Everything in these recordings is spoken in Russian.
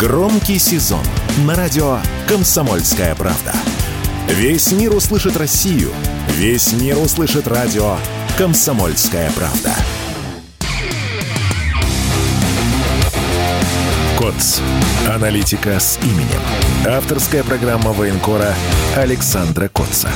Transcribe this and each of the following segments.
Громкий сезон на радио «Комсомольская правда». Весь мир услышит Россию. Весь мир услышит радио «Комсомольская правда». КОЦ. Аналитика с именем. Авторская программа военкора Александра Котца.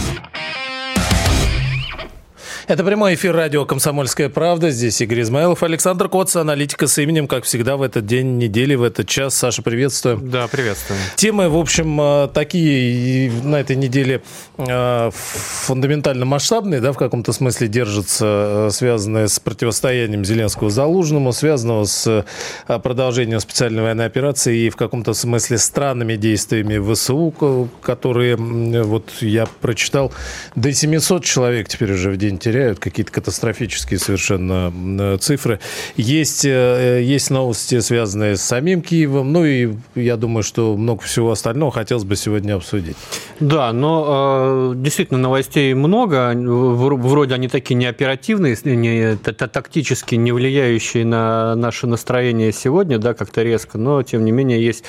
Это прямой эфир радио «Комсомольская правда». Здесь Игорь Измайлов, Александр Коц, аналитика с именем, как всегда, в этот день недели, в этот час. Саша, приветствую. Да, приветствую. Темы, в общем, э, такие на этой неделе э, фундаментально масштабные, да, в каком-то смысле держатся, э, связанные с противостоянием Зеленского Залужному, связанного с продолжением специальной военной операции и в каком-то смысле странными действиями ВСУ, которые, вот я прочитал, до 700 человек теперь уже в день теряют теряют, какие-то катастрофические совершенно э, цифры. Есть, э, есть новости, связанные с самим Киевом, ну и я думаю, что много всего остального хотелось бы сегодня обсудить. Да, но э, действительно новостей много, вроде они такие не оперативные, не тактически не влияющие на наше настроение сегодня, да, как-то резко, но тем не менее есть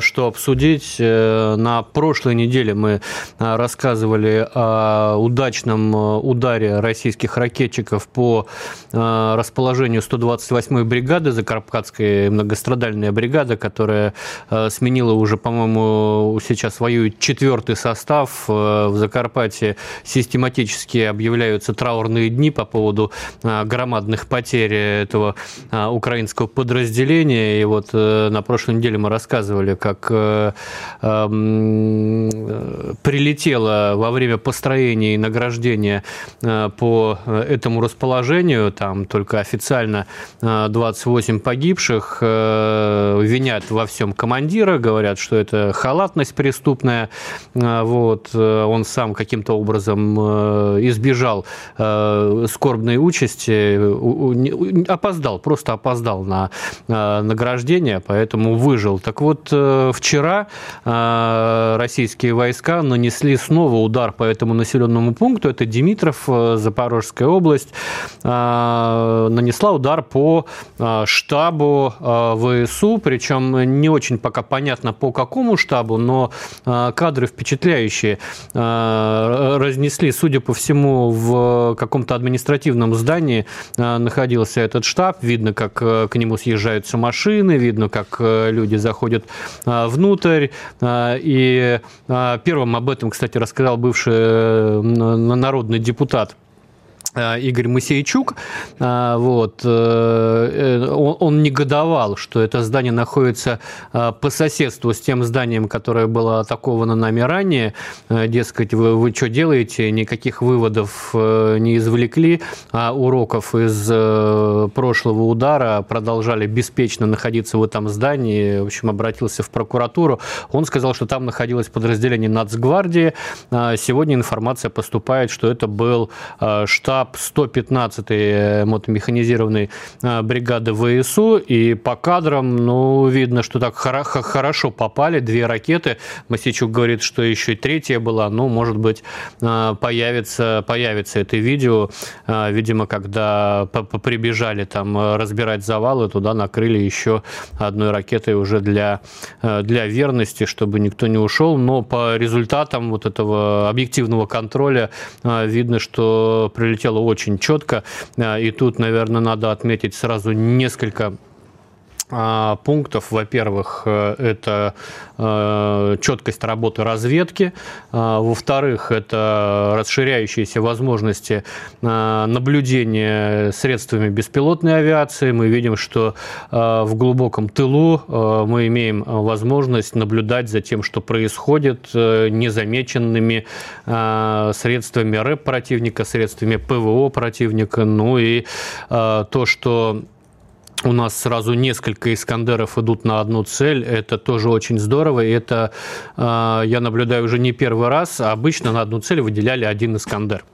что обсудить. На прошлой неделе мы рассказывали о удачном ударе России российских ракетчиков по э, расположению 128-й бригады, Закарпатская многострадальная бригада, которая э, сменила уже, по-моему, сейчас воюет четвертый состав. Э, в Закарпатье систематически объявляются траурные дни по поводу громадных потерь этого украинского подразделения. И вот на прошлой неделе мы рассказывали, как прилетело во время построения и награждения по э, этому расположению, там только официально 28 э, погибших, э, винят во всем командира, говорят, что это халатность преступная, вот, он сам каким-то образом избежал скорбной участи, опоздал, просто опоздал на награждение, поэтому выжил. Так вот, вчера российские войска нанесли снова удар по этому населенному пункту, это Димитров, Запорожская область а, нанесла удар по а, штабу а, ВСУ, причем не очень пока понятно по какому штабу, но кадры впечатляющие. Разнесли, судя по всему, в каком-то административном здании находился этот штаб. Видно, как к нему съезжаются машины, видно, как люди заходят внутрь. И первым об этом, кстати, рассказал бывший э, народный депутат Игорь Моисейчук, э, вот, э, он, он негодовал, что это здание находится по соседству с тем зданием, которое было атаковано нами ранее. Дескать, вы, вы что делаете, никаких выводов не извлекли, а уроков из прошлого удара продолжали беспечно находиться в этом здании. В общем, обратился в прокуратуру. Он сказал, что там находилось подразделение Нацгвардии. Сегодня информация поступает, что это был штаб штаб 115-й мотомеханизированной э, бригады ВСУ, и по кадрам, ну, видно, что так хорошо попали, две ракеты. Масичук говорит, что еще и третья была, ну, может быть, э, появится, появится это видео, э, видимо, когда прибежали там разбирать завалы, туда накрыли еще одной ракетой уже для, для верности, чтобы никто не ушел, но по результатам вот этого объективного контроля видно, что прилетело было очень четко. Э, и тут, наверное, надо отметить сразу несколько пунктов. Во-первых, э, это э, четкость работы разведки. А, во-вторых, это расширяющиеся возможности наблюдения средствами беспилотной авиации. Мы видим, что в глубоком тылу мы имеем возможность наблюдать за тем, что происходит незамеченными средствами РЭП противника, средствами ПВО противника. Ну и то, что у нас сразу несколько Искандеров идут на одну цель. Это тоже очень здорово. И это э, я наблюдаю уже не первый раз. Обычно на одну цель выделяли один Искандер.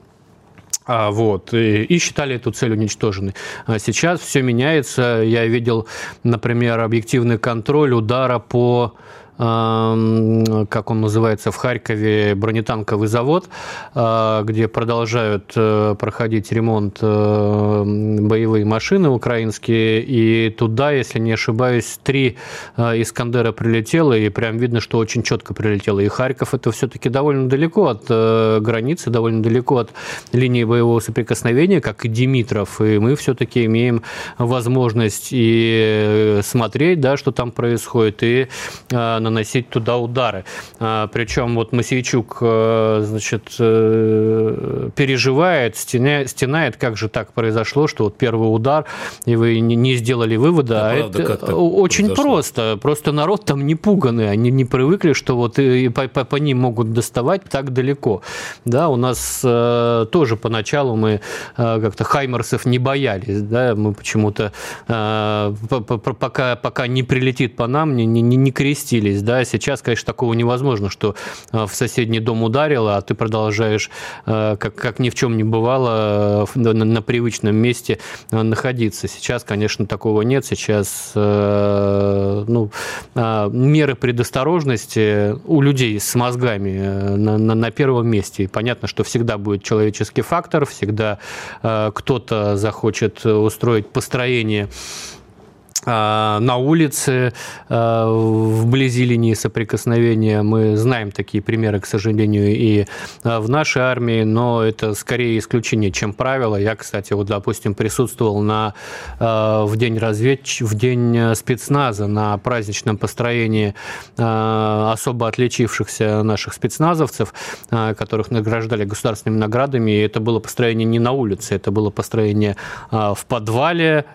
А, вот, и считали эту цель уничтоженной. А сейчас все меняется. Я видел, например, объективный контроль удара по как он называется, в Харькове, бронетанковый завод, где продолжают проходить ремонт боевые машины украинские, и туда, если не ошибаюсь, три «Искандера» прилетело, и прям видно, что очень четко прилетело. И Харьков это все-таки довольно далеко от границы, довольно далеко от линии боевого соприкосновения, как и Димитров, и мы все-таки имеем возможность и смотреть, да, что там происходит, и э, наносить туда удары. А, причем вот Масейчук, э, значит, э, переживает, стена, стенает, как же так произошло, что вот первый удар, и вы не сделали вывода. А, правда, это очень произошло? просто. Просто народ там не пуганный, они не привыкли, что вот и по, по, по ним могут доставать так далеко. Да, у нас э, тоже поначалу мы э, как-то хаймерсов не боялись, да, мы почему-то э, пока, пока не прилетит по нам, не, не, не крестились, да, сейчас, конечно, такого невозможно, что э, в соседний дом ударило, а ты продолжаешь, э, как, как ни в чем не бывало, на, на привычном месте находиться. Сейчас, конечно, такого нет, сейчас ну, меры предосторожности у людей с мозгами на, на, на первом месте. И понятно, что всегда будет человеческий фактор, всегда кто-то захочет устроить построение а, на улице, а, вблизи линии соприкосновения. Мы знаем такие примеры, к сожалению, и а, в нашей армии, но это скорее исключение, чем правило. Я, кстати, вот, допустим, присутствовал на, в день разведч... в день спецназа на праздничном построении особо отличившихся наших спецназовцев, которых награждали государственными наградами. И это было построение не на улице, это было построение в подвале,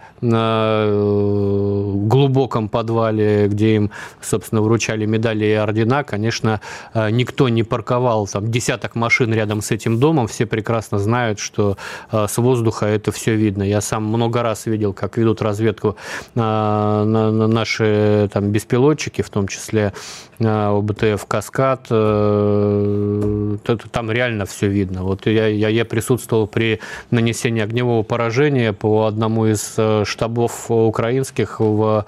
глубоком подвале, где им, собственно, вручали медали и ордена, конечно, э, никто не парковал там десяток машин рядом с этим домом. Все прекрасно знают, что э, с воздуха это все видно. Я сам много раз видел, как ведут разведку э, наши там беспилотчики, в том числе ОБТФ «Каскад», там реально все видно. Вот я, я, я присутствовал при нанесении огневого поражения по одному из штабов украинских в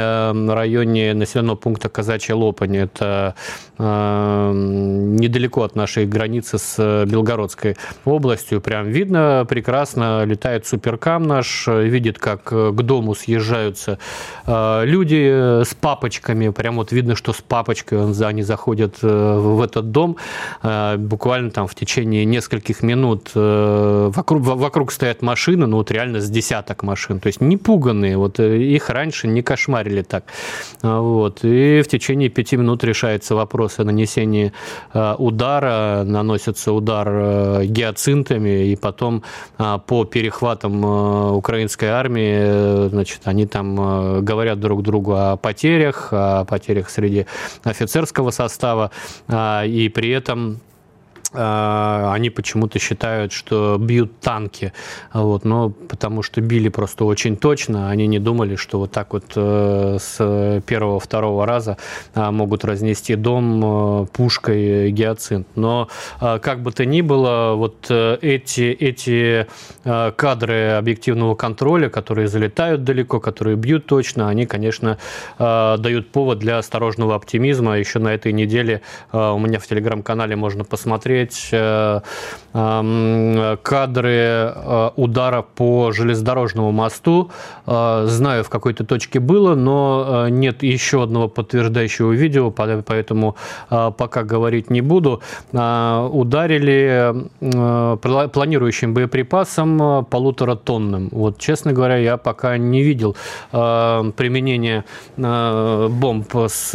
районе населенного пункта Казачья Лопань. Это недалеко от нашей границы с Белгородской областью. Прям видно прекрасно, летает суперкам наш, видит, как к дому съезжаются люди с папочками. Прям вот видно, что с папочкой, он, они заходят э, в этот дом, э, буквально там в течение нескольких минут э, вокруг, вокруг стоят машины, ну вот реально с десяток машин, то есть не пуганные, вот их раньше не кошмарили так. Вот. И в течение пяти минут решается вопрос о нанесении удара, наносится удар гиацинтами, и потом по перехватам украинской армии, значит, они там говорят друг другу о потерях, о потерях среди офицерского состава, а, и при этом а, они почему-то считают, что бьют танки, вот, но потому что били просто очень точно, они не думали, что вот так вот э, с первого-второго раза а, могут разнести дом э, пушкой гиацинт. Но а, как бы то ни было, вот э, эти, эти кадры объективного контроля, которые залетают далеко, которые бьют точно, они, конечно, дают повод для осторожного оптимизма. Еще на этой неделе у меня в телеграм-канале можно посмотреть посмотреть э, кадры э, удара по железнодорожному мосту. Э, знаю, в какой-то точке было, но нет еще одного подтверждающего видео, поэтому пока говорить не буду. Ударили планирующим боеприпасом полуторатонным. Вот, честно говоря, я пока не видел применения бомб с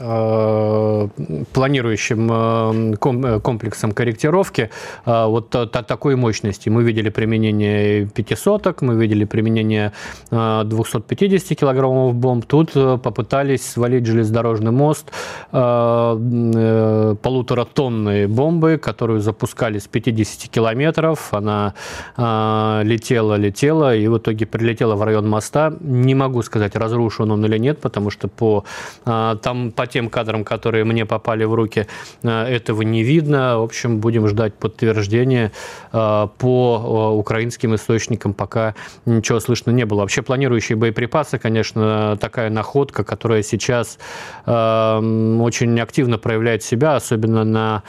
планирующим э, э, комплексом корректировки вот такой мощности. Мы видели применение пятисоток, мы видели применение 250 килограммов бомб. Тут попытались свалить железнодорожный мост полуторатонные бомбы, которую запускали с 50 километров. Она летела, летела и в итоге прилетела в район моста. Не могу сказать, разрушен он или нет, потому что по, там по тем кадрам, которые мне попали в руки, этого не видно. В общем, будем ждать подтверждения по украинским источникам, пока ничего слышно не было. Вообще планирующие боеприпасы, конечно, такая находка, которая сейчас очень активно проявляет себя, особенно на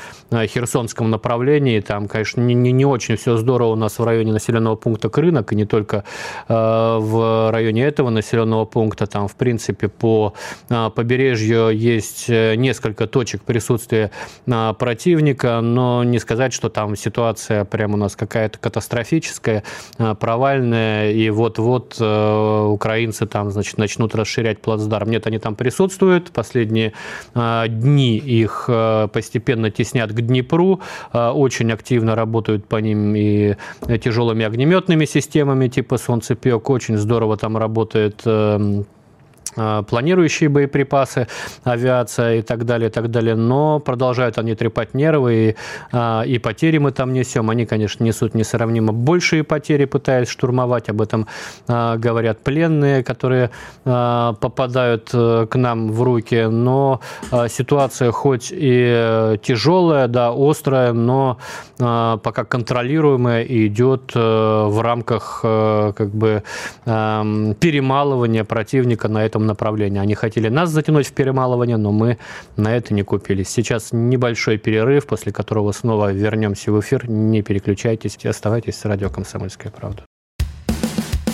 Херсонском направлении. Там, конечно, не, не, не очень все здорово у нас в районе населенного пункта Крынок, и не только э, в районе этого населенного пункта. Там, в принципе, по э, побережью есть э, несколько точек присутствия противника, но не сказать, что там ситуация прямо у нас какая-то катастрофическая, провальная, и вот-вот украинцы там, значит, начнут расширять плацдарм. Нет, они там присутствуют. Последние дни их постепенно теснят к Днепру. Очень активно работают по ним и тяжелыми огнеметными системами типа «Солнцепек». Очень здорово там работает эм, а, планирующие боеприпасы, авиация и так далее, и так далее, но продолжают они трепать нервы, и, а, и потери мы там несем. Они, конечно, несут несравнимо большие потери, пытаясь штурмовать, об этом а, говорят пленные, которые попадают э, к нам в руки, но ситуация хоть и тяжелая, да, острая, но пока контролируемая и идет э, в рамках э, как бы перемалывания противника на этом направлении. Они хотели нас затянуть в перемалывание, но мы на это не купились. Сейчас небольшой перерыв, после которого снова вернемся в эфир. Не переключайтесь, оставайтесь с радио «Комсомольская правда».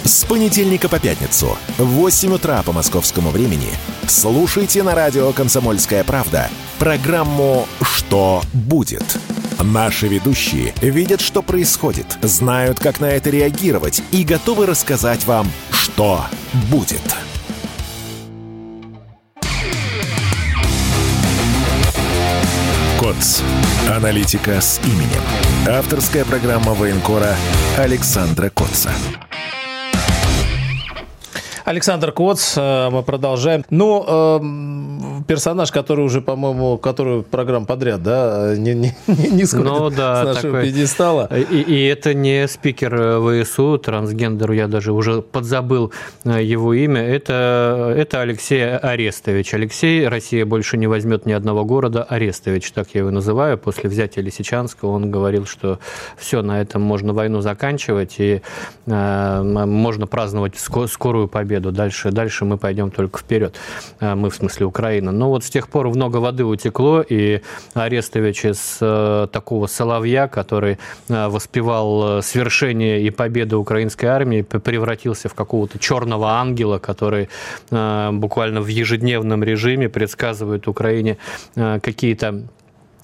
С понедельника по пятницу в 8 утра по московскому времени слушайте на радио «Комсомольская правда» программу «Что будет?». Наши ведущие видят, что происходит, знают, как на это реагировать и готовы рассказать вам, что будет. КОЦ. Аналитика с именем. Авторская программа военкора Александра Котца. Александр Коц, э, мы продолжаем. Ну, эм, персонаж, который уже, по-моему, который программ подряд, да, не, не, не сходит ну, да, с нашего такой... пьедестала. И, и это не спикер э, ВСУ, трансгендер, я даже уже подзабыл э, его имя. Это, это Алексей Арестович. Алексей, Россия больше не возьмет ни одного города, Арестович, так я его называю. После взятия Лисичанского он говорил, что все, на этом можно войну заканчивать, и э, можно праздновать скорую победу. Дальше, дальше мы пойдем только вперед. А, мы, в смысле, Украина. Но вот с тех пор много воды утекло, и Арестович из э, такого соловья, который э, воспевал э, свершение и победу украинской армии, превратился в какого-то черного ангела, который буквально в ежедневном режиме предсказывает Украине какие-то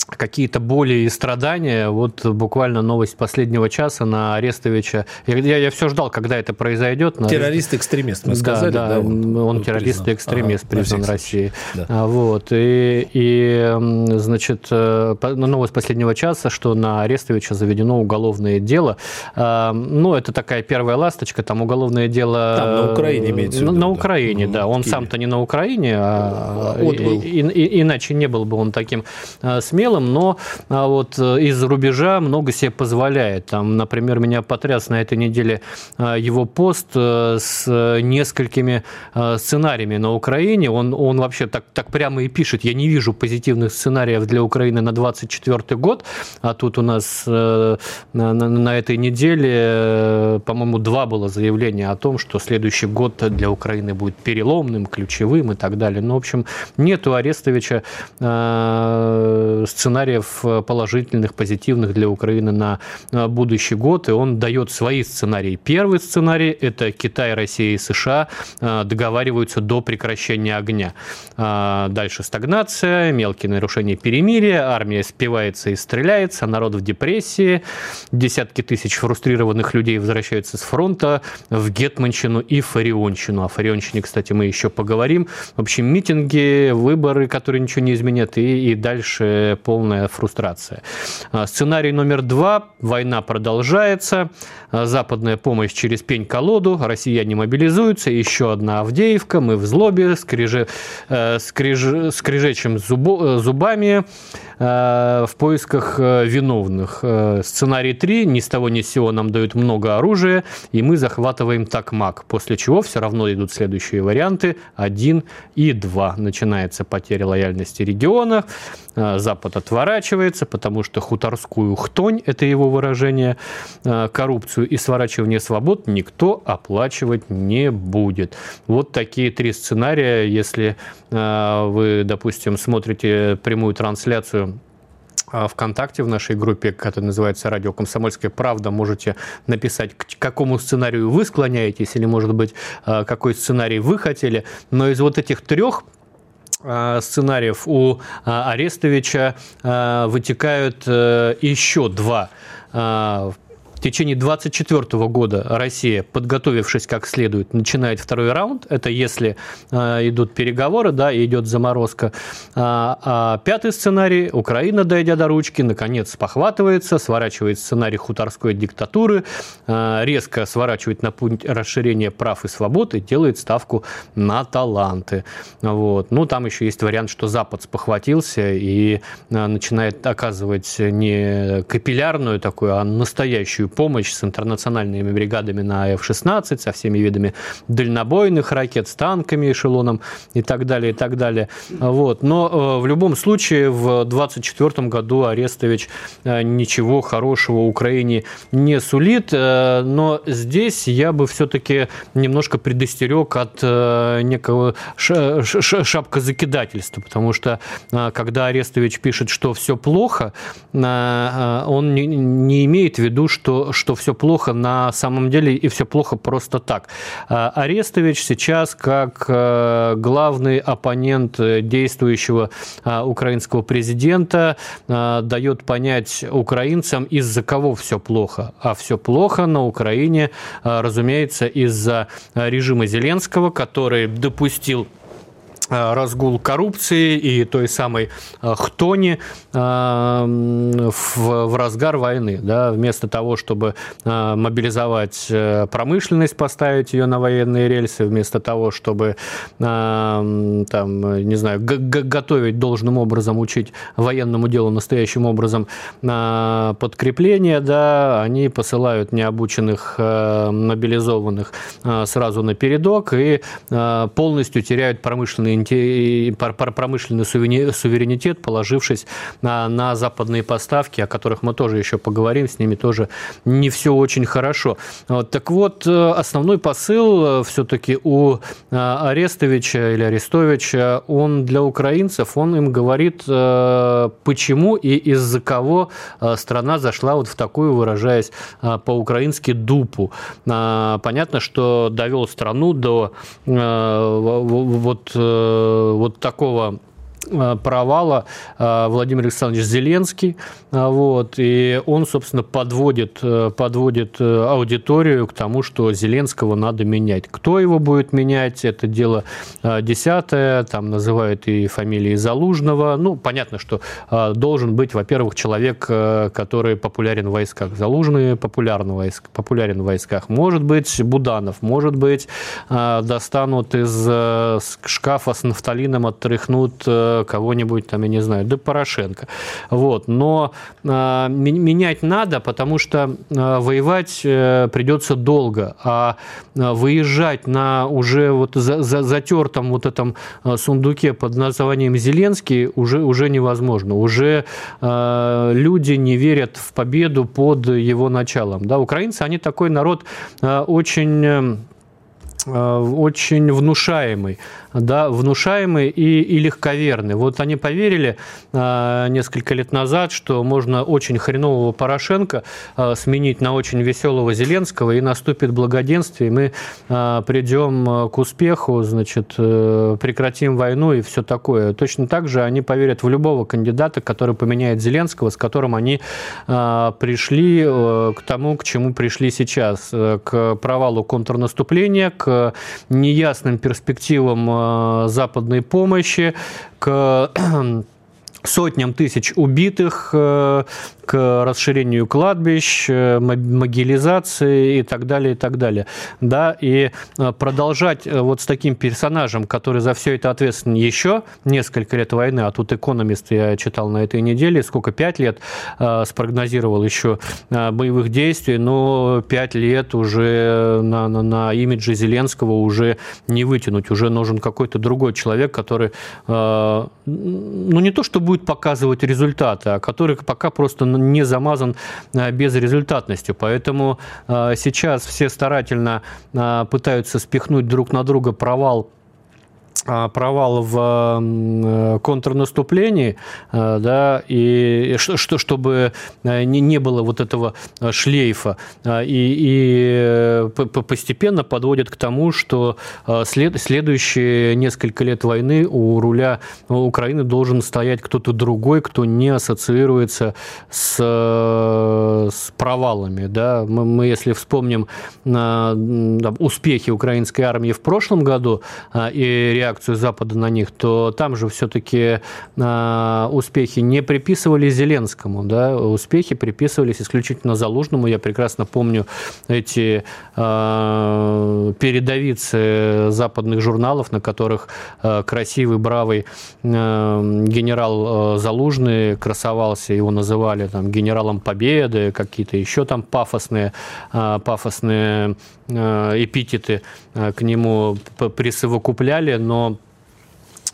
какие-то боли и страдания. Вот буквально новость последнего часа на Арестовича. Я, я, я все ждал, когда это произойдет. Террорист-экстремист, мы сказали. Да, да, да он, он террорист и экстремист ага, признан России. Да. А, вот. И, и, значит, э, ну, новость последнего часа, что на Арестовича заведено уголовное дело. А, ну, это такая первая ласточка, там уголовное дело... Там на Украине имеется в виду. На, на Украине, да. да. Он сам-то не на Украине, а, и, и, и, иначе не был бы он таким а, целом, но а, вот э, из-за рубежа много себе позволяет. Там, например, меня потряс на этой неделе а, его пост э, с несколькими а, сценариями на Украине. Он, он вообще так, так прямо и пишет. Я не вижу позитивных сценариев для Украины на 2024 год, а тут у нас э, на, на, на этой неделе, по-моему, два было заявления о том, что следующий год для Украины будет переломным, ключевым и так далее. Ну, в общем, нету Арестовича сценариев э, положительных, позитивных для Украины на будущий год, и он дает свои сценарии. Первый сценарий – это Китай, Россия и США э, договариваются до прекращения огня. Дальше стагнация, мелкие нарушения перемирия, армия спивается и стреляется, народ в депрессии, десятки тысяч фрустрированных людей возвращаются с фронта в Гетманщину и Фарионщину. О Фарионщине, кстати, мы еще поговорим. В общем, митинги, выборы, которые ничего не изменят, и, и дальше полная фрустрация. Сценарий номер два. Война продолжается. Западная помощь через пень-колоду. Россияне мобилизуются. Еще одна Авдеевка. Мы в злобе. Скрижи, скриж, скрижечем зубо, зубами в поисках виновных. Сценарий 3. Ни с того ни с сего нам дают много оружия, и мы захватываем такмак. После чего все равно идут следующие варианты. 1 и 2. Начинается потеря лояльности региона. Запад отворачивается, потому что хуторскую хтонь, это его выражение, коррупцию и сворачивание свобод никто оплачивать не будет. Вот такие три сценария. Если вы, допустим, смотрите прямую трансляцию а, ВКонтакте в нашей группе, которая называется «Радио Комсомольская правда», можете написать, к какому сценарию вы склоняетесь, или, может быть, а, какой сценарий вы хотели. Но из вот этих трех сценариев у Арестовича вытекают э, еще два в течение 2024 года Россия, подготовившись как следует, начинает второй раунд. Это если э, идут переговоры, да, и идет заморозка. А, а пятый сценарий. Украина, дойдя до ручки, наконец похватывается, сворачивает сценарий хуторской диктатуры, э, резко сворачивает на путь расширения прав и свобод и делает ставку на таланты. Вот. Ну, там еще есть вариант, что Запад спохватился и э, начинает оказывать не капиллярную такую, а настоящую помощь с интернациональными бригадами на F-16, со всеми видами дальнобойных ракет, с танками, эшелоном и так далее, и так далее. Вот. Но э, в любом случае в 2024 году Арестович э, ничего хорошего Украине не сулит, э, но здесь я бы все-таки немножко предостерег от некого шапкозакидательства, потому что когда Арестович пишет, что все плохо, он не имеет в виду, что что, все плохо на самом деле и все плохо просто так. А, Арестович сейчас как э, главный оппонент действующего а, украинского президента а, дает понять украинцам, из-за кого все плохо. А все плохо на Украине, разумеется, из-за режима Зеленского, который допустил Э, разгул коррупции и той самой э, хтони э, в, разгар войны. Да, вместо того, чтобы мобилизовать промышленность, поставить ее на военные рельсы, вместо того, чтобы там, не знаю, готовить должным образом, учить военному делу настоящим образом подкрепление, да, они посылают необученных мобилизованных сразу на передок и полностью теряют промышленные промышленный суверенитет, положившись на, на западные поставки, о которых мы тоже еще поговорим, с ними тоже не все очень хорошо. Вот, так вот, э, основной посыл э, все-таки у э, Арестовича или Арестовича, он для украинцев, он им говорит, почему и из-за кого страна зашла вот в такую, выражаясь по-украински, дупу. Понятно, что довел страну до вот вот такого Э, провала э, Владимир Александрович Зеленский. Э, вот, и он, собственно, подводит, подводит аудиторию к тому, что Зеленского надо менять. Кто его будет менять, это дело десятое, там называют и фамилии Залужного. Ну, понятно, что должен быть, во-первых, человек, который популярен в войсках. Залужный популярен в, войск, популярен в войсках. Может быть, Буданов, может быть, достанут из шкафа с нафталином, отряхнут кого-нибудь там, я не знаю, да Порошенко. Вот. Но э, менять надо, потому что э, воевать э, придется долго, а э, выезжать на уже вот за, за, затертом вот этом сундуке под названием Зеленский уже, уже невозможно. Уже э, люди не верят в победу под его началом. Да, украинцы, они такой народ э, очень очень внушаемый да, внушаемый и, и легковерный. Вот они поверили э, несколько лет назад, что можно очень хренового Порошенко э, сменить на очень веселого Зеленского, и наступит благоденствие, и мы э, придем к успеху, значит, э, прекратим войну и все такое. Точно так же они поверят в любого кандидата, который поменяет Зеленского, с которым они э, пришли э, к тому, к чему пришли сейчас, э, к провалу контрнаступления, к неясным перспективам э, западной помощи, к сотням тысяч убитых, э, к расширению кладбищ, э, могилизации и так далее, и так далее. Да, и э, продолжать вот с таким персонажем, который за все это ответственен еще несколько лет войны, а тут экономист я читал на этой неделе, сколько, пять лет спрогнозировал еще боевых действий, но пять лет уже на, на, на имидже Зеленского уже не вытянуть, уже нужен какой-то другой человек, который, ну не то, что будет показывать результаты, а который пока просто не замазан э, безрезультатностью. Поэтому э, сейчас все старательно э, пытаются спихнуть друг на друга провал провал в э, контрнаступлении, э, да, и что, чтобы э, не было вот этого шлейфа, и, и постепенно подводят к тому, что след, следующие несколько лет войны у руля Украины должен стоять кто-то другой, кто не ассоциируется с, с провалами, да, мы, мы если вспомним успехи украинской армии в прошлом году и реакцию реакцию Запада на них, то там же все-таки э, успехи не приписывались Зеленскому, да, успехи приписывались исключительно Залужному. Я прекрасно помню эти э, передовицы западных журналов, на которых э, красивый, бравый генерал Залужный красовался, его называли там генералом Победы, какие-то еще там пафосные, пафосные эпитеты к нему присовокупляли, но а,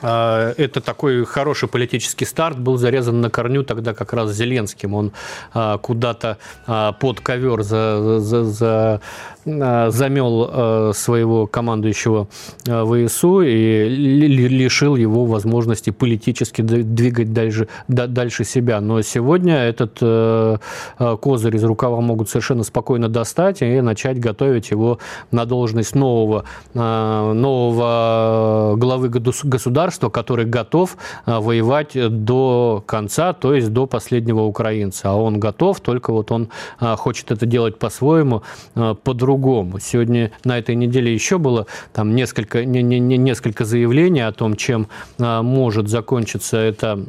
это такой хороший политический старт был зарезан на корню тогда как раз Зеленским. Он а, куда-то а, под ковер за, за, за, замел своего командующего ВСУ и лишил его возможности политически двигать дальше, дальше себя. Но сегодня этот козырь из рукава могут совершенно спокойно достать и начать готовить его на должность нового, нового главы государства государства, который готов а, воевать до конца, то есть до последнего украинца. А он готов, только вот он а, хочет это делать по-своему, а, по-другому. Сегодня на этой неделе еще было там несколько, не, не, несколько заявлений о том, чем может закончиться это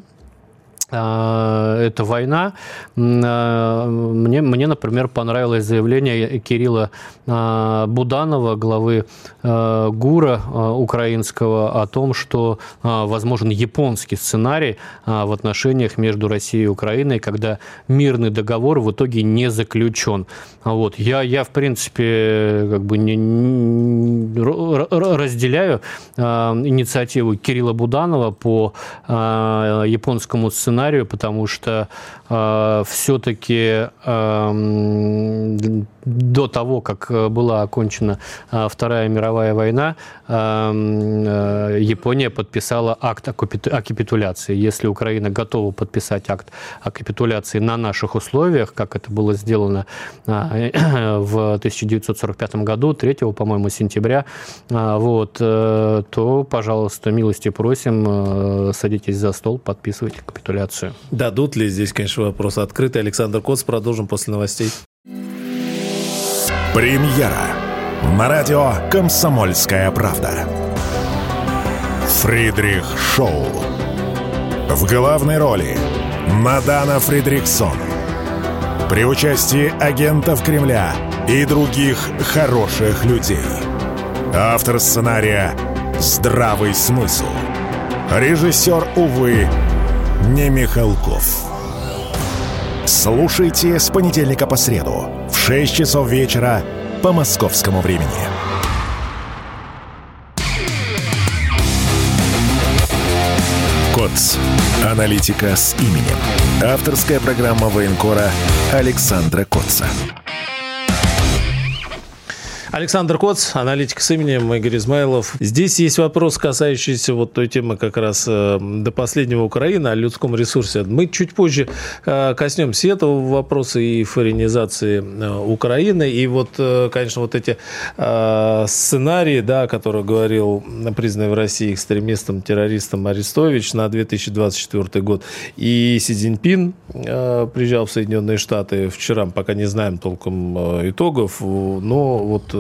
эта война. А, мне, мне, например, понравилось заявление Кирилла а, Буданова, главы ГУРа украинского, о том, что возможен японский сценарий в отношениях между Россией и Украиной, когда мирный договор в итоге не заключен. Вот. Я, я, в принципе, как бы не, не разделяю инициативу Кирилла Буданова по японскому сценарию сценарию, потому что э, все-таки э, до того, как э, была окончена э, Вторая мировая война, э, Япония подписала акт о капитуляции. Если Украина готова подписать акт о капитуляции на наших условиях, как это было сделано в 1945 году, 3, по-моему, сентября, вот, то, пожалуйста, милости просим, садитесь за стол, подписывайте капитуляцию. Дадут ли здесь, конечно, вопрос открытый. Александр Коц, продолжим после новостей. Премьера на радио «Комсомольская правда». Фридрих Шоу. В главной роли Мадана Фридриксон. При участии агентов Кремля и других хороших людей. Автор сценария «Здравый смысл». Режиссер, увы, не Михалков. Слушайте с понедельника по среду в 6 часов вечера по московскому времени. КОЦ. Аналитика с именем. Авторская программа военкора Александра Котца. Александр Коц, аналитик с именем Игорь Измайлов. Здесь есть вопрос, касающийся вот той темы как раз э, до последнего Украины, о людском ресурсе. Мы чуть позже э, коснемся этого вопроса и фаринизации э, Украины. И вот, конечно, вот эти сценарии, да, о которых говорил признанный в России экстремистом, террористом Арестович на 2024 год. И Си Цзиньпин приезжал в Соединенные Штаты вчера, пока не знаем толком итогов, но вот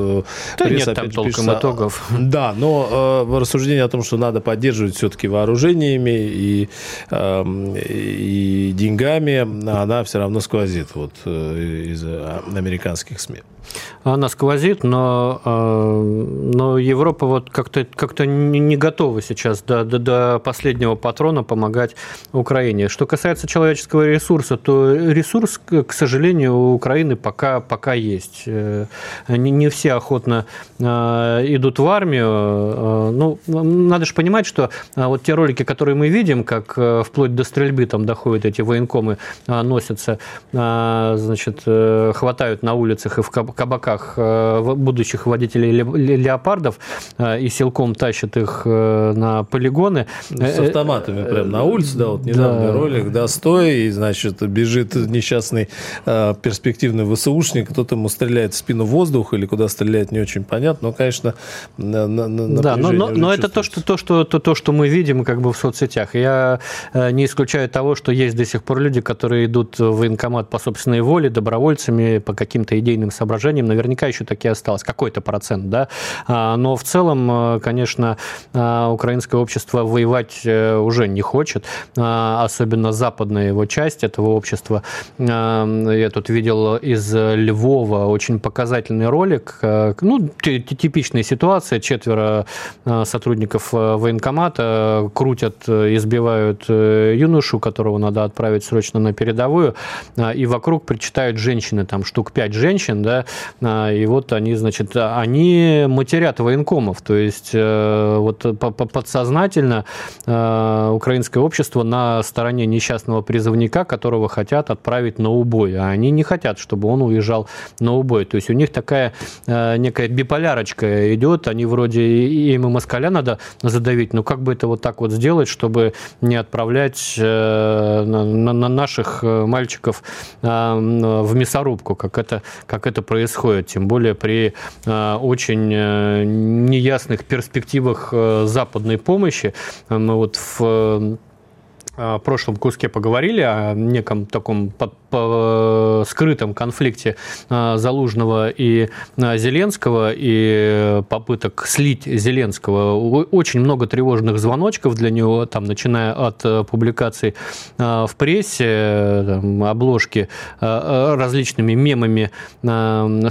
да пресс, нет там толком пишется, итогов. Да, но э, рассуждение о том, что надо поддерживать все-таки вооружениями и, э, и деньгами, она все равно сквозит вот, из американских СМИ она сквозит, но, э, но Европа вот как-то как не готова сейчас до, до, до последнего патрона помогать Украине. Что касается человеческого ресурса, то ресурс, к сожалению, у Украины пока, пока есть. Э, не, не все охотно э, идут в армию. Ну, надо же понимать, что вот те ролики, которые мы видим, как вплоть до стрельбы там доходят эти военкомы, носятся, значит, хватают на улицах и в кабаках э, будущих водителей леопардов э, и силком тащат их э, на полигоны. Ну, с автоматами прям на улице, да, вот недавний да. ролик, да, стоя, и, значит, бежит несчастный перспективный ВСУшник, кто-то ему стреляет в спину в воздух или куда стреляет, не очень понятно, но, конечно, на, на, Да, но, но, но это то что, то, что, то, то, что мы видим как бы в соцсетях. Я не исключаю того, что есть до сих пор люди, которые идут в военкомат по собственной воле, добровольцами, по каким-то идейным соображениям, наверняка еще таки осталось, какой-то процент, да, а, но в целом, э, конечно, а, украинское общество воевать э, уже не хочет, а, особенно западная его часть этого общества. Я тут видел из Львова очень показательный ролик, э, ну, типичная ситуация, четверо сотрудников военкомата крутят, избивают юношу, которого надо отправить срочно на передовую, и вокруг причитают женщины, там штук пять женщин, да, и вот они, значит, они матерят военкомов, то есть э, вот подсознательно э, украинское общество на стороне несчастного призывника, которого хотят отправить на убой, а они не хотят, чтобы он уезжал на убой. То есть у них такая э, некая биполярочка идет, они вроде им и москаля надо задавить, но как бы это вот так вот сделать, чтобы не отправлять на наших мальчиков в мясорубку, как это, как это происходит тем более при э, очень э, неясных перспективах э, западной помощи. Мы вот в прошлом куске поговорили о неком таком по скрытом конфликте а, Залужного и а, Зеленского и попыток слить Зеленского. Очень много тревожных звоночков для него, там, начиная от э, публикаций в прессе, там, обложки различными мемами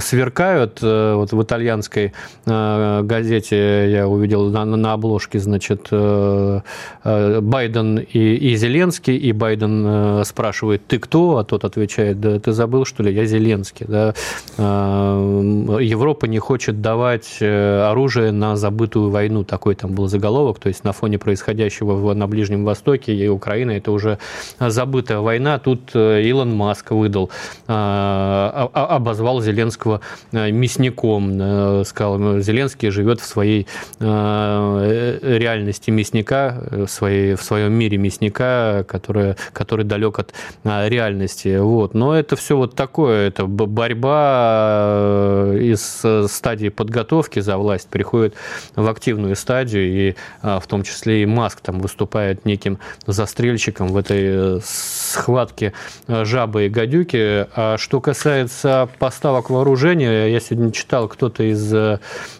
сверкают. Э, вот в итальянской газете я увидел на, на обложке, значит, э, Байден и, и Зеленский, и Байден спрашивает, ты кто? А тот отвечает, да ты забыл, что ли, я Зеленский. Да? А, Европа не хочет давать э, оружие на забытую войну. Такой там был заголовок. То есть на фоне происходящего на Ближнем Востоке и Украина это уже забытая война. Тут э, Илон Маск выдал, а, а, обозвал Зеленского э, мясником. Сказал, Зеленский живет в своей реальности мясника, в, своей, в своем мире мясника, который, который далек от реальности. Вот. Но это все вот такое, это борьба э, из э, стадии подготовки за власть приходит в активную стадию, и а, в том числе и Маск там выступает неким застрельщиком в этой э, схватке жабы и гадюки. А что касается поставок вооружения, я сегодня читал, кто-то из,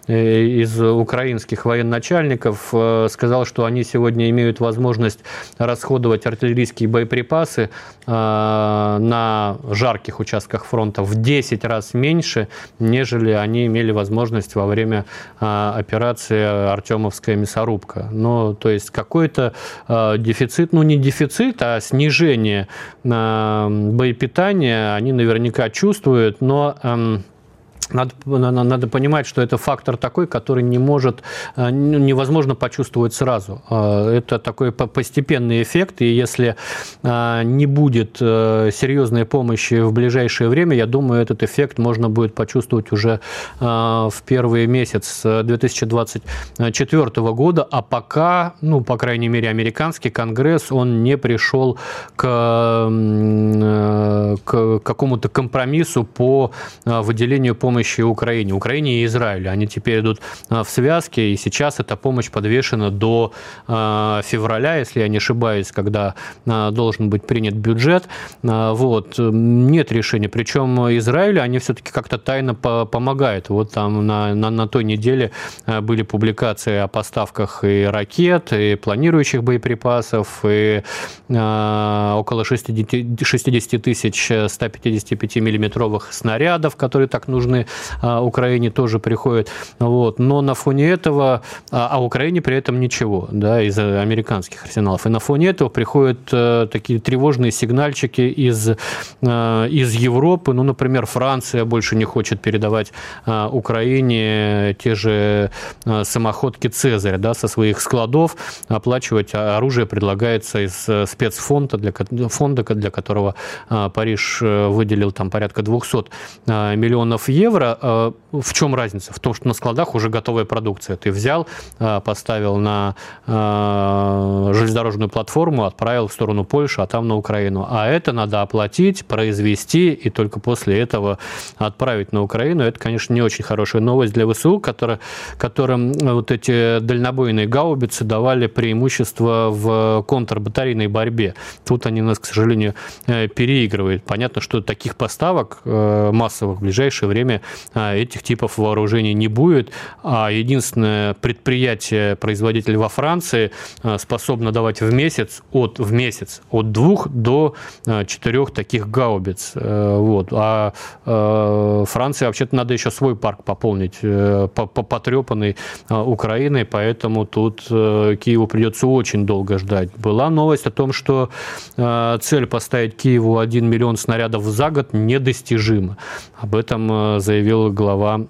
из украинских военачальников сказал, что они сегодня имеют возможность расходовать артиллерийские боеприпасы а, на жарких участках фронта в 10 раз меньше, нежели они имели возможность во время а, операции «Артемовская мясорубка». Ну, то есть какой-то а, дефицит, ну не дефицит, а снижение боепитания они наверняка чувствуют, но надо, надо понимать, что это фактор такой, который не может, э, невозможно почувствовать сразу. Э, это такой постепенный эффект, и если э, не будет серьезной помощи в ближайшее время, я думаю, этот эффект можно будет почувствовать уже в первый месяц 2024 года, а пока, ну, по крайней мере, американский конгресс, он не пришел к, к какому-то компромиссу по выделению помощи помощи Украине, Украине и Израилю. Они теперь идут в связке, и сейчас эта помощь подвешена до февраля, если я не ошибаюсь, когда должен быть принят бюджет. Вот. Нет решения. Причем Израилю они все-таки как-то тайно помогают. Вот там на, на, на той неделе были публикации о поставках и ракет, и планирующих боеприпасов, и около 60, 60 тысяч 155-миллиметровых снарядов, которые так нужны а, Украине, тоже приходят. Вот. Но на фоне этого, а, а Украине при этом ничего, да, из американских арсеналов. И на фоне этого приходят а, такие тревожные сигнальчики из, а, из Европы. Ну, например, Франция больше не хочет передавать а, Украине те же самоходки «Цезарь» да, со своих складов. Оплачивать оружие предлагается из спецфонда, для, фонда, для которого Париж э, выделил там порядка 200 э, миллионов евро. Э, в чем разница? В том, что на складах уже готовая продукция. Ты взял, поставил на железнодорожную платформу, отправил в сторону Польши, а там на Украину. А это надо оплатить, произвести и только после этого отправить на Украину. Это, конечно, не очень хорошая новость для ВСУ, которая, которым вот эти дальнобойные гаубицы давали преимущество в контрбатарейной борьбе. Тут они нас, к сожалению, переигрывают. Понятно, что таких поставок э, массовых в ближайшее время э, этих типов вооружений не будет. А единственное предприятие, производитель во Франции, э, способно давать в месяц от, в месяц от двух до четырех таких гаубиц. Вот. А Франции вообще-то надо еще свой парк пополнить, потрепанный Украиной, поэтому тут Киеву придется очень долго ждать. Была новость о том, что цель поставить Киеву 1 миллион снарядов за год недостижимо. Об этом э, заявил глава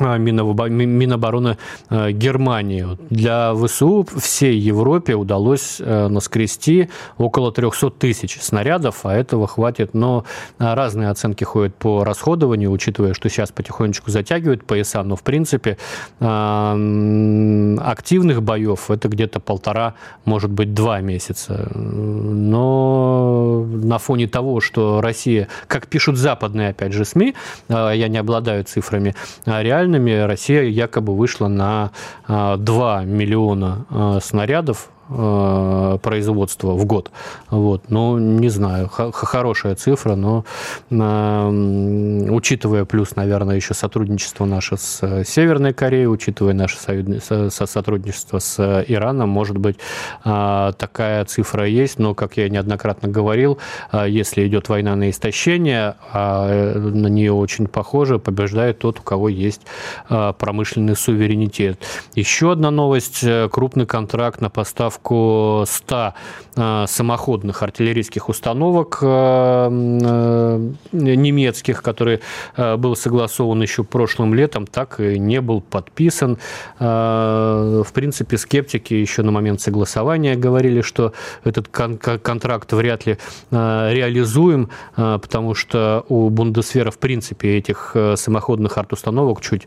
Минобороны э, Германии. Для ВСУ всей Европе удалось э, наскрести около 300 тысяч снарядов, а этого хватит. Но разные оценки ходят по расходованию, учитывая, что сейчас потихонечку затягивают пояса. Но, в принципе, активных боев это где-то полтора, может быть, два месяца. Но на фоне того, что Россия, как пишут западные, опять же, СМИ, я не обладаю цифрами реально, реальными Россия якобы вышла на 2 а, миллиона а, снарядов производства в год. Вот. Ну, не знаю, хорошая цифра, но э, учитывая плюс, наверное, еще сотрудничество наше с э, Северной Кореей, учитывая наше сотрудничество с Ираном, может быть, такая цифра есть, но, как я неоднократно говорил, если идет война на истощение, а на нее очень похоже, побеждает тот, у кого есть промышленный суверенитет. Еще одна новость, крупный контракт на поставку поставку 100 э, самоходных артиллерийских установок э, э, немецких, который был согласован еще прошлым летом, так и не был подписан. В принципе, скептики еще на момент согласования говорили, что этот контракт вряд ли реализуем, потому что у Бундесвера, в принципе, этих самоходных арт-установок чуть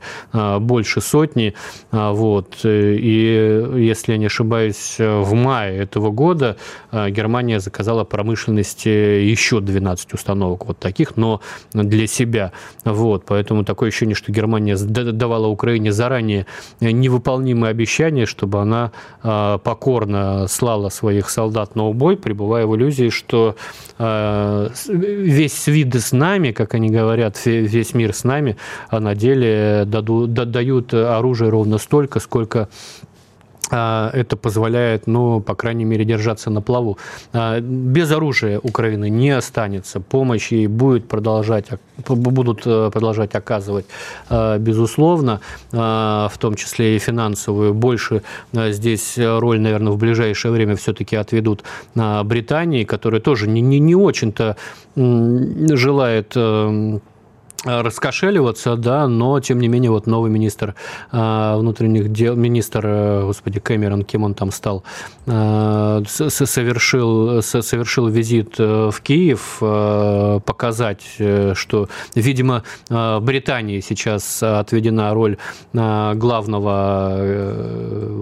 больше сотни. Вот. И, если я не ошибаюсь, в мае этого года э, Германия заказала промышленности еще 12 установок вот таких, но для себя. Вот, поэтому такое ощущение, что Германия давала Украине заранее невыполнимые обещания, чтобы она э, покорно слала своих солдат на убой, пребывая в иллюзии, что э, весь свид с нами, как они говорят, весь мир с нами, а на деле дают оружие ровно столько, сколько это позволяет, ну, по крайней мере, держаться на плаву. А, без оружия Украины не останется. Помощь ей будет продолжать, будут э, продолжать оказывать, э, безусловно, в том числе и финансовую. Больше здесь роль, наверное, в ближайшее время все-таки отведут Британии, которая тоже не, не, не очень-то желает раскошеливаться, да, но тем не менее вот новый министр э, внутренних дел, министр, э, господи, Кэмерон, кем он там стал, э, совершил, совершил визит в Киев, показать, что, видимо, Британии сейчас отведена роль главного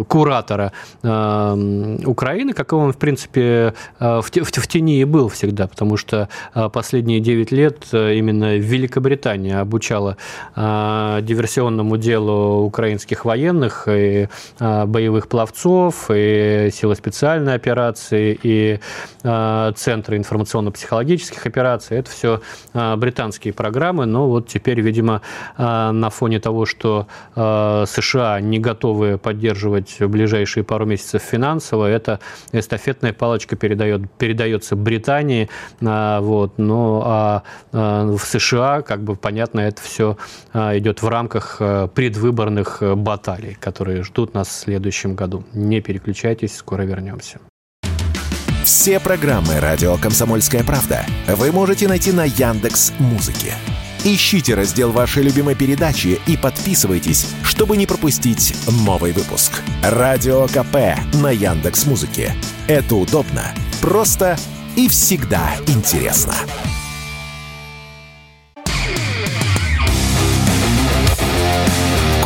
куратора Украины, как он, в принципе, в тени и был всегда, потому что последние 9 лет именно в Великобритании Британия обучала диверсионному делу украинских военных и боевых пловцов, и силы специальной операции, и Центры информационно-психологических операций. Это все британские программы, но вот теперь, видимо, на фоне того, что США не готовы поддерживать в ближайшие пару месяцев финансово, эта эстафетная палочка передает, передается Британии, вот, но а, в США, как бы понятно, это все идет в рамках предвыборных баталий, которые ждут нас в следующем году. Не переключайтесь, скоро вернемся. Все программы радио Комсомольская правда вы можете найти на Яндекс Музыке. Ищите раздел вашей любимой передачи и подписывайтесь, чтобы не пропустить новый выпуск. Радио КП на Яндекс Музыке. Это удобно, просто и всегда интересно.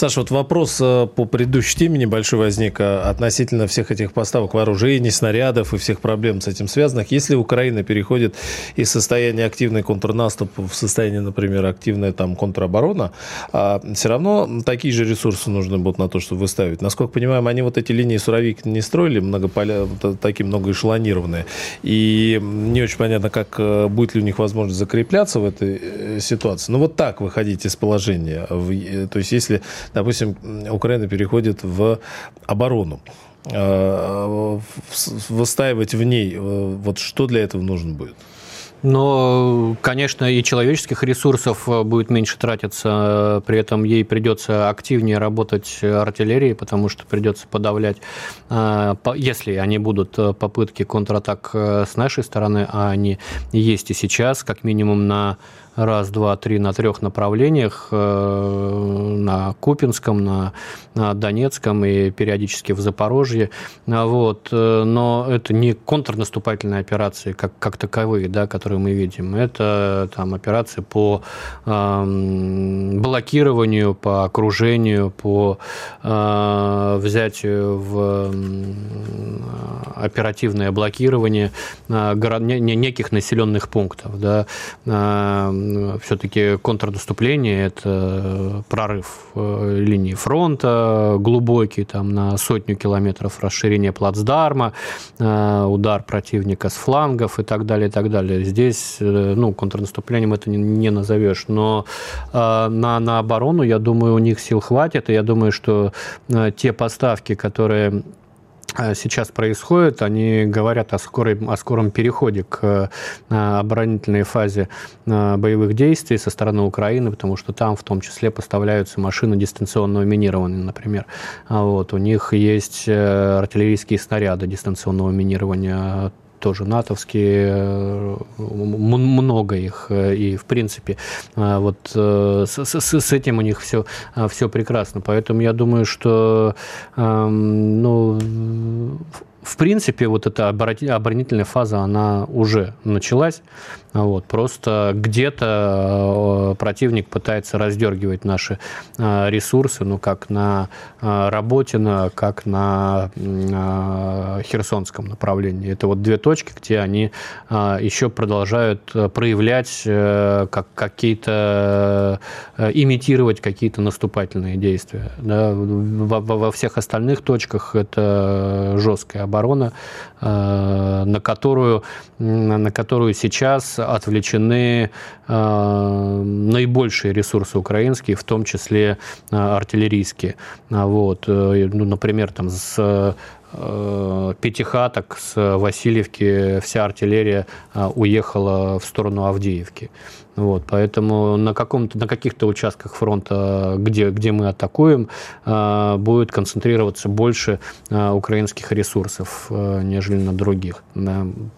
Саша, вот вопрос э, по предыдущей теме небольшой возник э, относительно всех этих поставок вооружений, снарядов и всех проблем с этим связанных. Если Украина переходит из состояния активной контрнаступа в состояние, например, активная там контроборона, а, все равно такие же ресурсы нужны будут на то, чтобы выставить. Насколько понимаем, они вот эти линии Суровик не строили многополя, такие многоэшелонированные. И не очень понятно, как э, будет ли у них возможность закрепляться в этой ситуации. Но вот так выходить из положения. То есть, если допустим, Украина переходит в оборону, э, выстаивать в ней, э, вот что для этого нужно будет? Но, конечно, и человеческих ресурсов э, будет меньше тратиться, при этом ей придется активнее работать артиллерией, потому что придется подавлять, если они будут попытки контратак с нашей стороны, а они есть и сейчас, как минимум на раз, два, три на трех направлениях, э, на Купинском, на, Донецком и периодически в Запорожье. Вот. Э, но это не контрнаступательные операции как, как таковые, да, которые мы видим. Это там, операции по блокированию, по окружению, по э, взятию в оперативное блокирование э, город, не, неких населенных пунктов. Да. Э, все-таки контрнаступление – это прорыв э, линии фронта глубокий, там на сотню километров расширение плацдарма, э, удар противника с флангов и так далее, и так далее. Здесь, э, ну, контрнаступлением это не, не назовешь, но на, на оборону, я думаю, у них сил хватит, и я думаю, что те поставки, которые Э, сейчас происходит, они говорят о, скорой, о скором переходе к э, оборонительной фазе э, боевых действий со стороны Украины, потому что там в том числе поставляются машины дистанционного минирования, например. А вот, у них есть артиллерийские снаряды дистанционного минирования тоже натовские, э, много их, э, и в принципе э, вот с, с, с этим у них все, все прекрасно. Поэтому я думаю, что эм, ну, в принципе, вот эта оборонительная фаза, она уже началась. Вот, просто где-то э, противник пытается раздергивать наши э, ресурсы, ну, как на э, Работино, как на Херсонском направлении. Это вот две точки, где они еще продолжают проявлять как какие-то, имитировать какие-то наступательные действия. Да? Во, во всех остальных точках это жесткая оборона, на которую, на которую сейчас отвлечены э, наибольшие ресурсы украинские, в том числе э, артиллерийские. Вот. Э, ну, например, там с пятихаток с Васильевки вся артиллерия уехала в сторону Авдеевки. Вот, поэтому на, каком-то, на каких-то участках фронта, где, где мы атакуем, а, будет концентрироваться больше а, украинских ресурсов, а, нежели на других.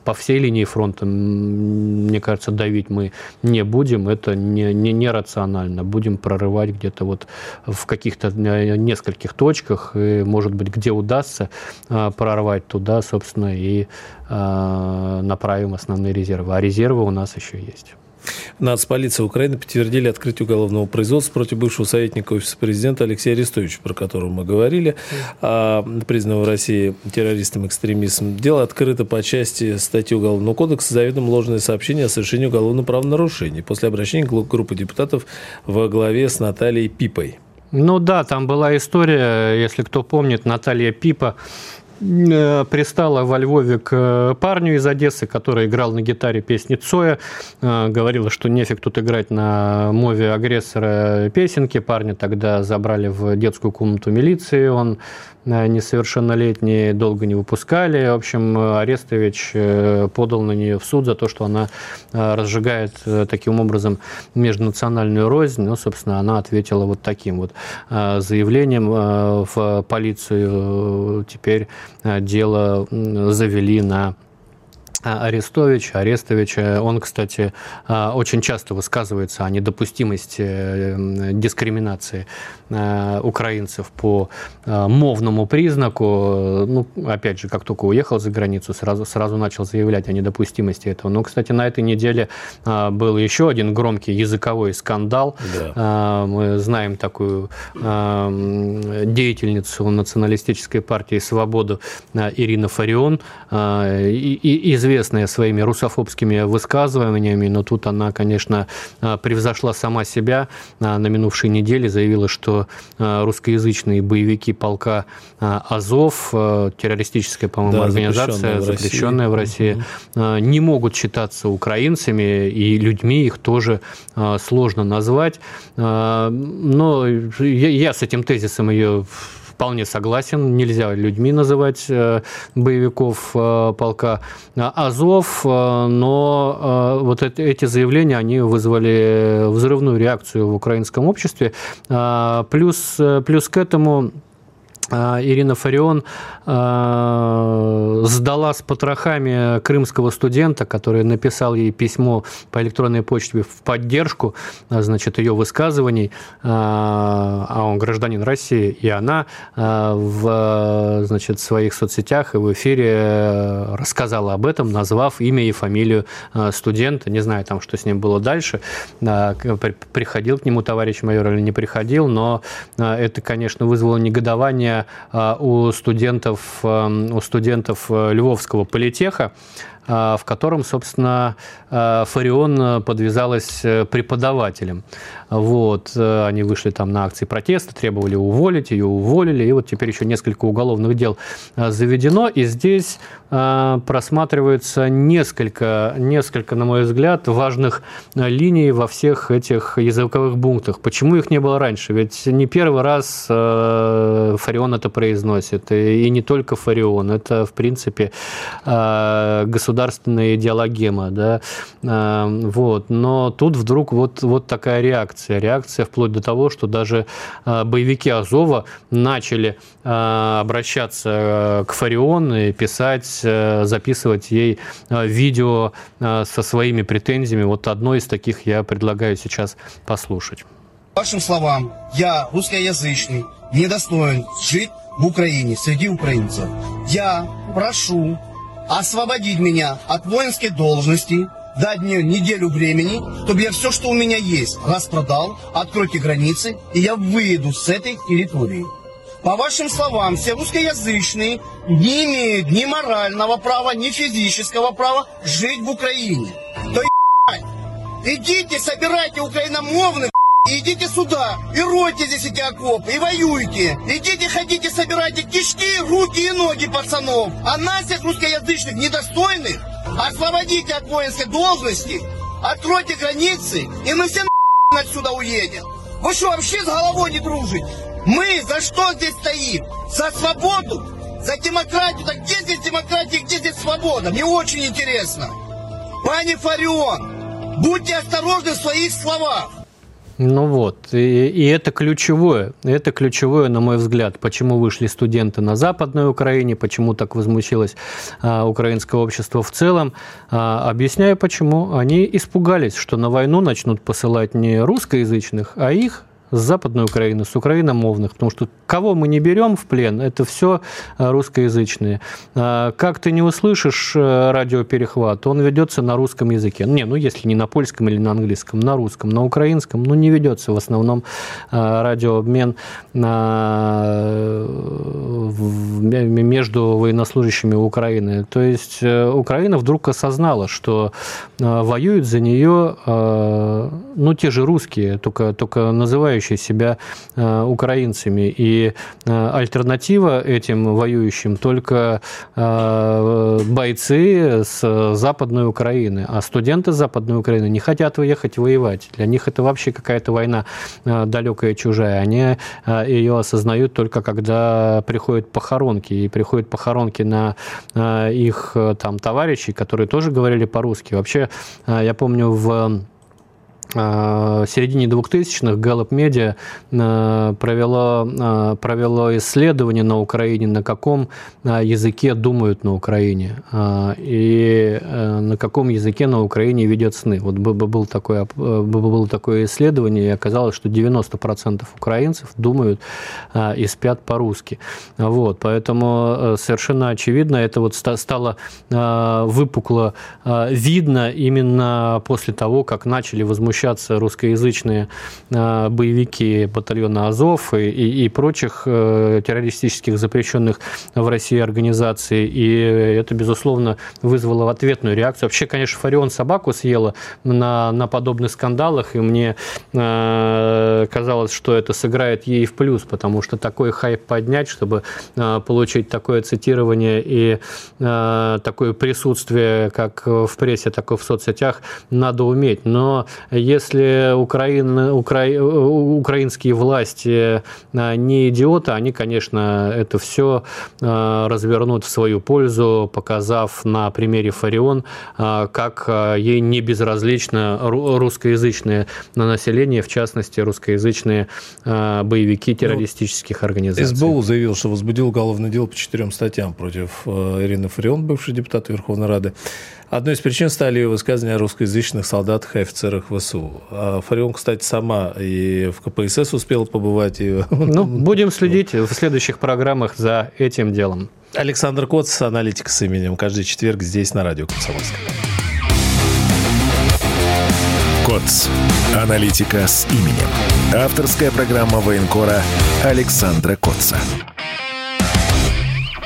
По всей линии фронта, мне кажется, давить мы не будем, это не, не, нерационально. Будем прорывать где-то вот в каких-то нескольких точках, и, может быть, где удастся прорвать туда, собственно, и направим основные резервы. А резервы у нас еще есть. Нацполиция Украины подтвердили открытие уголовного производства против бывшего советника Офиса президента Алексея Арестовича, про которого мы говорили, а, признанного в России террористом-экстремистом. Дело открыто по части статьи Уголовного кодекса заведомо ложное сообщение о совершении уголовного правонарушения после обращения группы депутатов во главе с Натальей Пипой. Ну да, там была история, если кто помнит, Наталья Пипа пристала во Львове к э, парню из Одессы, который играл на гитаре песни Цоя, э, говорила, что нефиг тут играть на мове агрессора песенки. Парня тогда забрали в детскую комнату милиции, он несовершеннолетний, долго не выпускали. В общем, Арестович подал на нее в суд за то, что она разжигает таким образом межнациональную рознь. Ну, собственно, она ответила вот таким вот заявлением в полицию. Теперь Э, дело завели на Арестович, Арестович, он, кстати, а, очень часто высказывается о недопустимости дискриминации э, украинцев по э, мовному признаку. Ну, опять же, как только уехал за границу, сразу, сразу начал заявлять о недопустимости этого. Но, кстати, на этой неделе а, был еще один громкий языковой скандал. Да. Мы знаем такую деятельницу националистической партии «Свободу» Ирина Фарион, и, и известная своими русофобскими высказываниями, но тут она, конечно, а, превзошла сама себя. А, на минувшей неделе заявила, что а, русскоязычные боевики полка Азов, террористическая, по-моему, да, организация, запрещенная в России, в России угу. не могут считаться украинцами, и людьми их тоже сложно назвать. Но я с этим тезисом ее вполне согласен. Нельзя людьми называть э, боевиков э, полка Азов, э, но вот эти заявления, они вызвали взрывную реакцию в украинском обществе. Плюс, плюс к этому Ирина Фарион а, сдала с потрохами крымского студента, который написал ей письмо по электронной почте в поддержку а, значит, ее высказываний, а он гражданин России, и она в значит, своих соцсетях и в эфире рассказала об этом, назвав имя и фамилию студента. Не знаю, там, что с ним было дальше. Приходил к нему товарищ майор или не приходил, но это, конечно, вызвало негодование у студентов, э, у студентов э, Львовского политеха, в котором, собственно, Фарион подвязалась преподавателем. Вот, они вышли там на акции протеста, требовали уволить, ее уволили, и вот теперь еще несколько уголовных дел заведено, и здесь просматривается несколько, несколько, на мой взгляд, важных линий во всех этих языковых пунктах. Почему их не было раньше? Ведь не первый раз Фарион это произносит, и не только Фарион, это, в принципе, государство государственная идеологема, да, а, вот, но тут вдруг вот, вот такая реакция, реакция вплоть до того, что даже а, боевики Азова начали а, обращаться к Фарион и писать, записывать ей видео со своими претензиями. Вот одно из таких я предлагаю сейчас послушать. Вашим словам, я русскоязычный, недостоин жить в Украине, среди украинцев. Я прошу освободить меня от воинской должности, дать мне неделю времени, чтобы я все, что у меня есть, распродал, откройте границы, и я выйду с этой территории. По вашим словам, все русскоязычные не имеют ни морального права, ни физического права жить в Украине. То идите, собирайте украиномовных Идите сюда и ройте здесь эти окопы, и воюйте. Идите, ходите, собирайте кишки, руки и ноги пацанов. А нас, всех русскоязычных, недостойных, освободите от воинской должности, откройте границы, и мы все отсюда уедем. Вы что, вообще с головой не дружите? Мы за что здесь стоим? За свободу? За демократию? Так где здесь демократия, где здесь свобода? Мне очень интересно. Пани Фарион, будьте осторожны в своих словах. Ну вот, и, и это ключевое, это ключевое, на мой взгляд, почему вышли студенты на Западной Украине, почему так возмутилось а, украинское общество в целом. А, объясняю почему. Они испугались, что на войну начнут посылать не русскоязычных, а их с Западной Украины, с украиномовных, потому что кого мы не берем в плен, это все русскоязычные. Как ты не услышишь радиоперехват, он ведется на русском языке. Не, ну если не на польском или на английском, на русском, на украинском, ну не ведется в основном радиообмен между военнослужащими Украины. То есть э, Украина вдруг осознала, что э, воюют за нее э, ну, те же русские, только, только называющие себя украинцами. И альтернатива этим воюющим только бойцы с Западной Украины. А студенты Западной Украины не хотят уехать воевать. Для них это вообще какая-то война далекая, чужая. Они ее осознают только когда приходят похоронки. И приходят похоронки на их там товарищей, которые тоже говорили по-русски. Вообще, я помню, в в середине 2000-х Gallup Media провело, э, провело исследование на Украине, на каком э, языке думают на Украине и на каком языке на Украине видят сны. Вот было такое, было такое исследование, и оказалось, что 90% украинцев думают и спят по-русски. Вот, поэтому совершенно очевидно, это вот стало выпукло видно именно после того, как начали возмущаться возмущаться русскоязычные а, боевики батальона Азов и, и, и прочих э, террористических запрещенных в России организаций. И это, безусловно, вызвало ответную реакцию. Вообще, конечно, Фарион собаку съела на, на подобных скандалах, и мне э, казалось, что это сыграет ей в плюс, потому что такой хайп поднять, чтобы э, получить такое цитирование и э, такое присутствие как в прессе, так и в соцсетях, надо уметь. Но если Украина, укра... украинские власти а, не идиоты, они, конечно, это все а, развернут в свою пользу, показав на примере Фарион, а, как ей не безразлично русскоязычное население, в частности, русскоязычные боевики ну, террористических организаций. СБУ заявил, что возбудил уголовное дело по четырем статьям против Ирины Фарион, бывшей депутат Верховной Рады. Одной из причин стали ее высказывания о русскоязычных солдатах и офицерах ВСУ. А Фарион, кстати, сама и в КПСС успела побывать. И... Ну, будем следить в следующих программах за этим делом. Александр Коц, аналитик с именем. Каждый четверг здесь на радио «Комсомольская». КОЦ. Аналитика с именем. Авторская программа военкора Александра Котца.